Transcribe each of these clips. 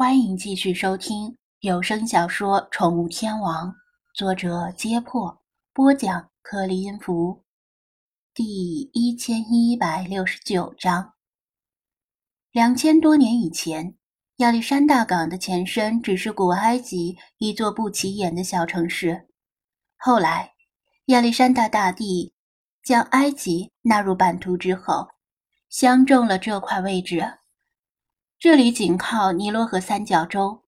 欢迎继续收听有声小说《宠物天王》，作者：揭破，播讲：克里音符，第一千一百六十九章。两千多年以前，亚历山大港的前身只是古埃及一座不起眼的小城市。后来，亚历山大大帝将埃及纳入版图之后，相中了这块位置。这里紧靠尼罗河三角洲，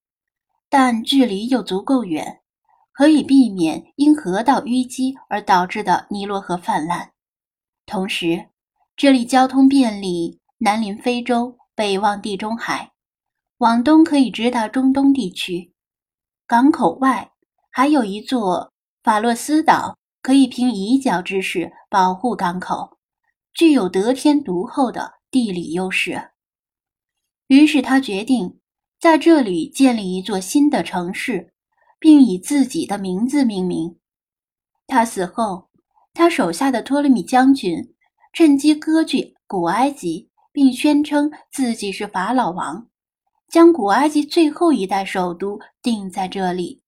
但距离又足够远，可以避免因河道淤积而导致的尼罗河泛滥。同时，这里交通便利，南临非洲，北望地中海，往东可以直达中东地区。港口外还有一座法洛斯岛，可以凭以角之势保护港口，具有得天独厚的地理优势。于是他决定在这里建立一座新的城市，并以自己的名字命名。他死后，他手下的托勒密将军趁机割据古埃及，并宣称自己是法老王，将古埃及最后一代首都定在这里。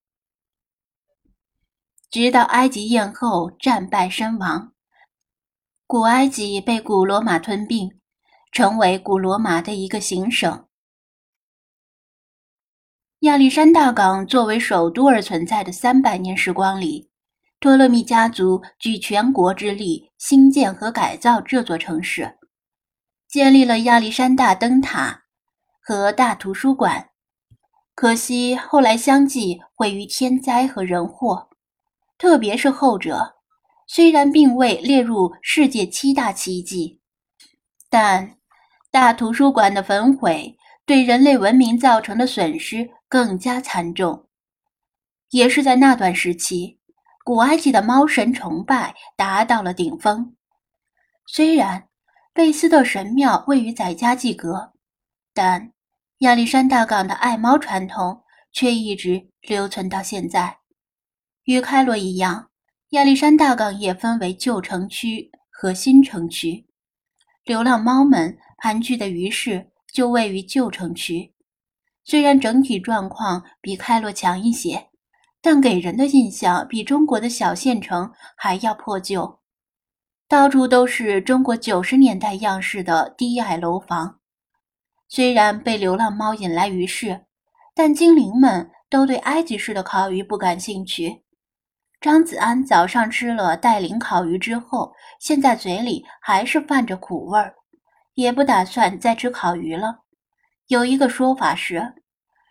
直到埃及艳后战败身亡，古埃及被古罗马吞并。成为古罗马的一个行省。亚历山大港作为首都而存在的三百年时光里，托勒密家族举全国之力兴建和改造这座城市，建立了亚历山大灯塔和大图书馆。可惜后来相继毁于天灾和人祸，特别是后者，虽然并未列入世界七大奇迹，但。大图书馆的焚毁对人类文明造成的损失更加惨重。也是在那段时期，古埃及的猫神崇拜达到了顶峰。虽然贝斯特神庙位于宰加济格，但亚历山大港的爱猫传统却一直留存到现在。与开罗一样，亚历山大港也分为旧城区和新城区。流浪猫们。韩剧的鱼市就位于旧城区，虽然整体状况比开罗强一些，但给人的印象比中国的小县城还要破旧。到处都是中国九十年代样式的低矮楼房。虽然被流浪猫引来鱼市，但精灵们都对埃及式的烤鱼不感兴趣。张子安早上吃了带鳞烤鱼之后，现在嘴里还是泛着苦味儿。也不打算再吃烤鱼了。有一个说法是，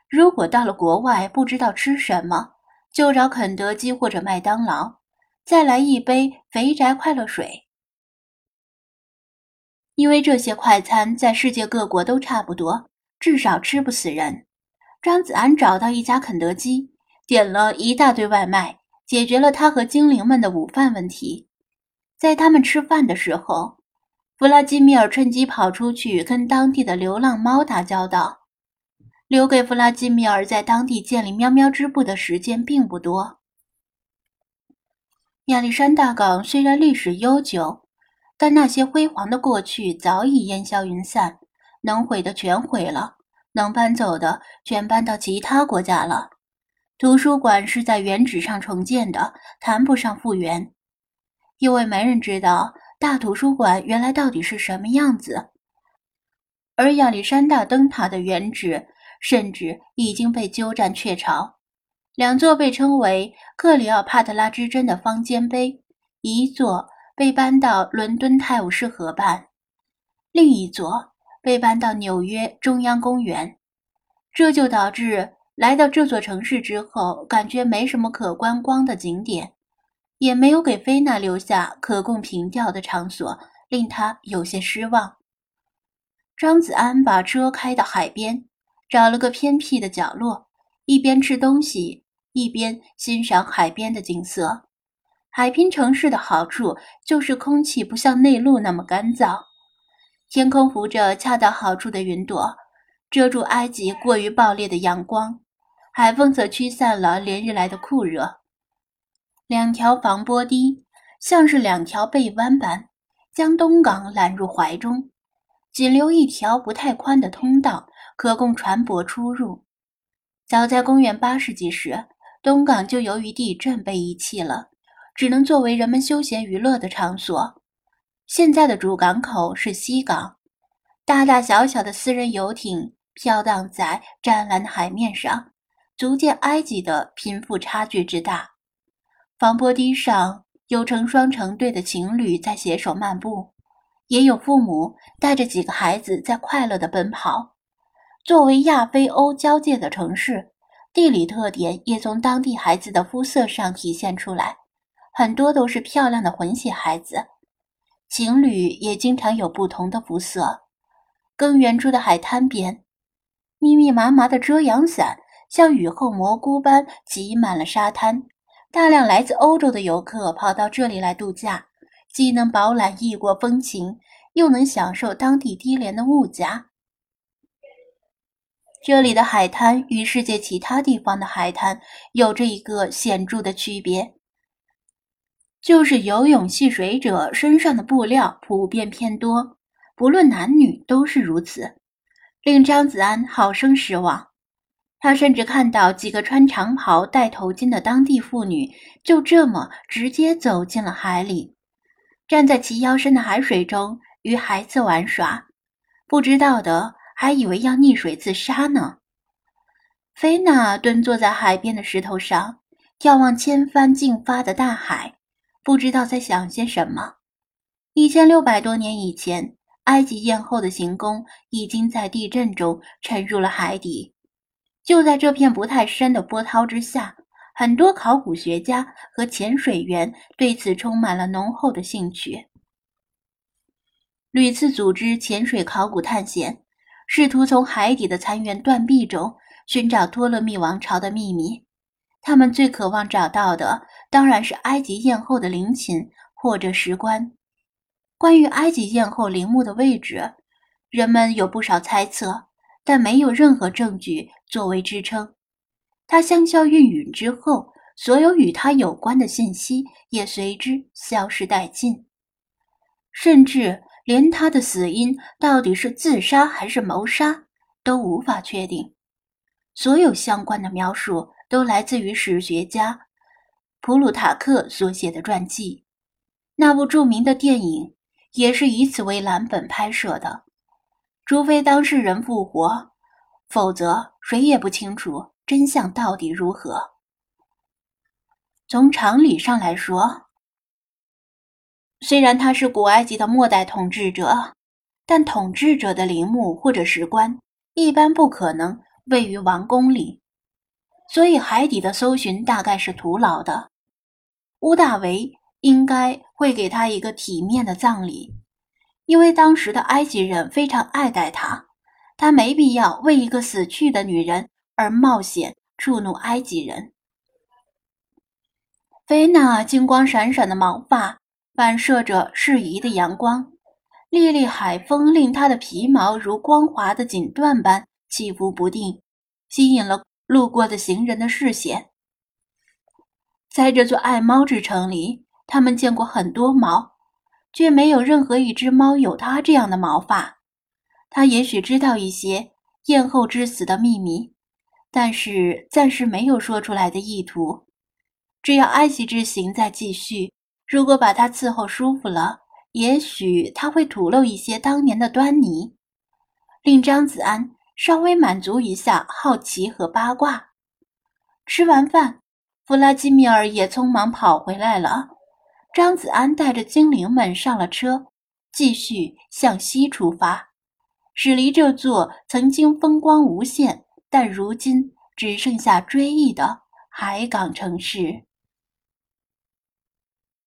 如果到了国外不知道吃什么，就找肯德基或者麦当劳，再来一杯肥宅快乐水。因为这些快餐在世界各国都差不多，至少吃不死人。张子安找到一家肯德基，点了一大堆外卖，解决了他和精灵们的午饭问题。在他们吃饭的时候。弗拉基米尔趁机跑出去跟当地的流浪猫打交道，留给弗拉基米尔在当地建立喵喵织布的时间并不多。亚历山大港虽然历史悠久，但那些辉煌的过去早已烟消云散，能毁的全毁了，能搬走的全搬到其他国家了。图书馆是在原址上重建的，谈不上复原，因为没人知道。大图书馆原来到底是什么样子？而亚历山大灯塔的原址甚至已经被鸠占鹊巢。两座被称为克里奥帕特拉之针的方尖碑，一座被搬到伦敦泰晤士河畔，另一座被搬到纽约中央公园。这就导致来到这座城市之后，感觉没什么可观光的景点。也没有给菲娜留下可供凭吊的场所，令他有些失望。张子安把车开到海边，找了个偏僻的角落，一边吃东西，一边欣赏海边的景色。海滨城市的好处就是空气不像内陆那么干燥，天空浮着恰到好处的云朵，遮住埃及过于暴烈的阳光，海风则驱散了连日来的酷热。两条防波堤像是两条背弯般，将东港揽入怀中，仅留一条不太宽的通道可供船舶出入。早在公元八世纪时，东港就由于地震被遗弃了，只能作为人们休闲娱乐的场所。现在的主港口是西港，大大小小的私人游艇飘荡在湛蓝的海面上，足见埃及的贫富差距之大。防波堤上有成双成对的情侣在携手漫步，也有父母带着几个孩子在快乐地奔跑。作为亚非欧交界的城市，地理特点也从当地孩子的肤色上体现出来，很多都是漂亮的混血孩子。情侣也经常有不同的肤色。更远处的海滩边，密密麻麻的遮阳伞像雨后蘑菇般挤满了沙滩。大量来自欧洲的游客跑到这里来度假，既能饱览异国风情，又能享受当地低廉的物价。这里的海滩与世界其他地方的海滩有着一个显著的区别。就是游泳戏水者身上的布料普遍偏多，不论男女都是如此，令张子安好生失望。他甚至看到几个穿长袍、戴头巾的当地妇女就这么直接走进了海里，站在齐腰深的海水中与孩子玩耍，不知道的还以为要溺水自杀呢。菲娜蹲坐在海边的石头上，眺望千帆竞发的大海。不知道在想些什么。一千六百多年以前，埃及艳后的行宫已经在地震中沉入了海底。就在这片不太深的波涛之下，很多考古学家和潜水员对此充满了浓厚的兴趣，屡次组织潜水考古探险，试图从海底的残垣断壁中寻找托勒密王朝的秘密。他们最渴望找到的。当然是埃及艳后的陵寝或者石棺。关于埃及艳后陵墓的位置，人们有不少猜测，但没有任何证据作为支撑。他香消玉殒之后，所有与他有关的信息也随之消失殆尽，甚至连他的死因到底是自杀还是谋杀都无法确定。所有相关的描述都来自于史学家。普鲁塔克所写的传记，那部著名的电影也是以此为蓝本拍摄的。除非当事人复活，否则谁也不清楚真相到底如何。从常理上来说，虽然他是古埃及的末代统治者，但统治者的陵墓或者石棺一般不可能位于王宫里，所以海底的搜寻大概是徒劳的。乌大维应该会给他一个体面的葬礼，因为当时的埃及人非常爱戴他，他没必要为一个死去的女人而冒险触怒埃及人。菲娜金光闪闪的毛发反射着适宜的阳光，沥沥海风令她的皮毛如光滑的锦缎般起伏不定，吸引了路过的行人的视线。在这座爱猫之城里，他们见过很多猫，却没有任何一只猫有它这样的毛发。他也许知道一些艳后之死的秘密，但是暂时没有说出来的意图。只要埃及之行再继续，如果把他伺候舒服了，也许他会吐露一些当年的端倪，令张子安稍微满足一下好奇和八卦。吃完饭。弗拉基米尔也匆忙跑回来了。张子安带着精灵们上了车，继续向西出发，驶离这座曾经风光无限，但如今只剩下追忆的海港城市。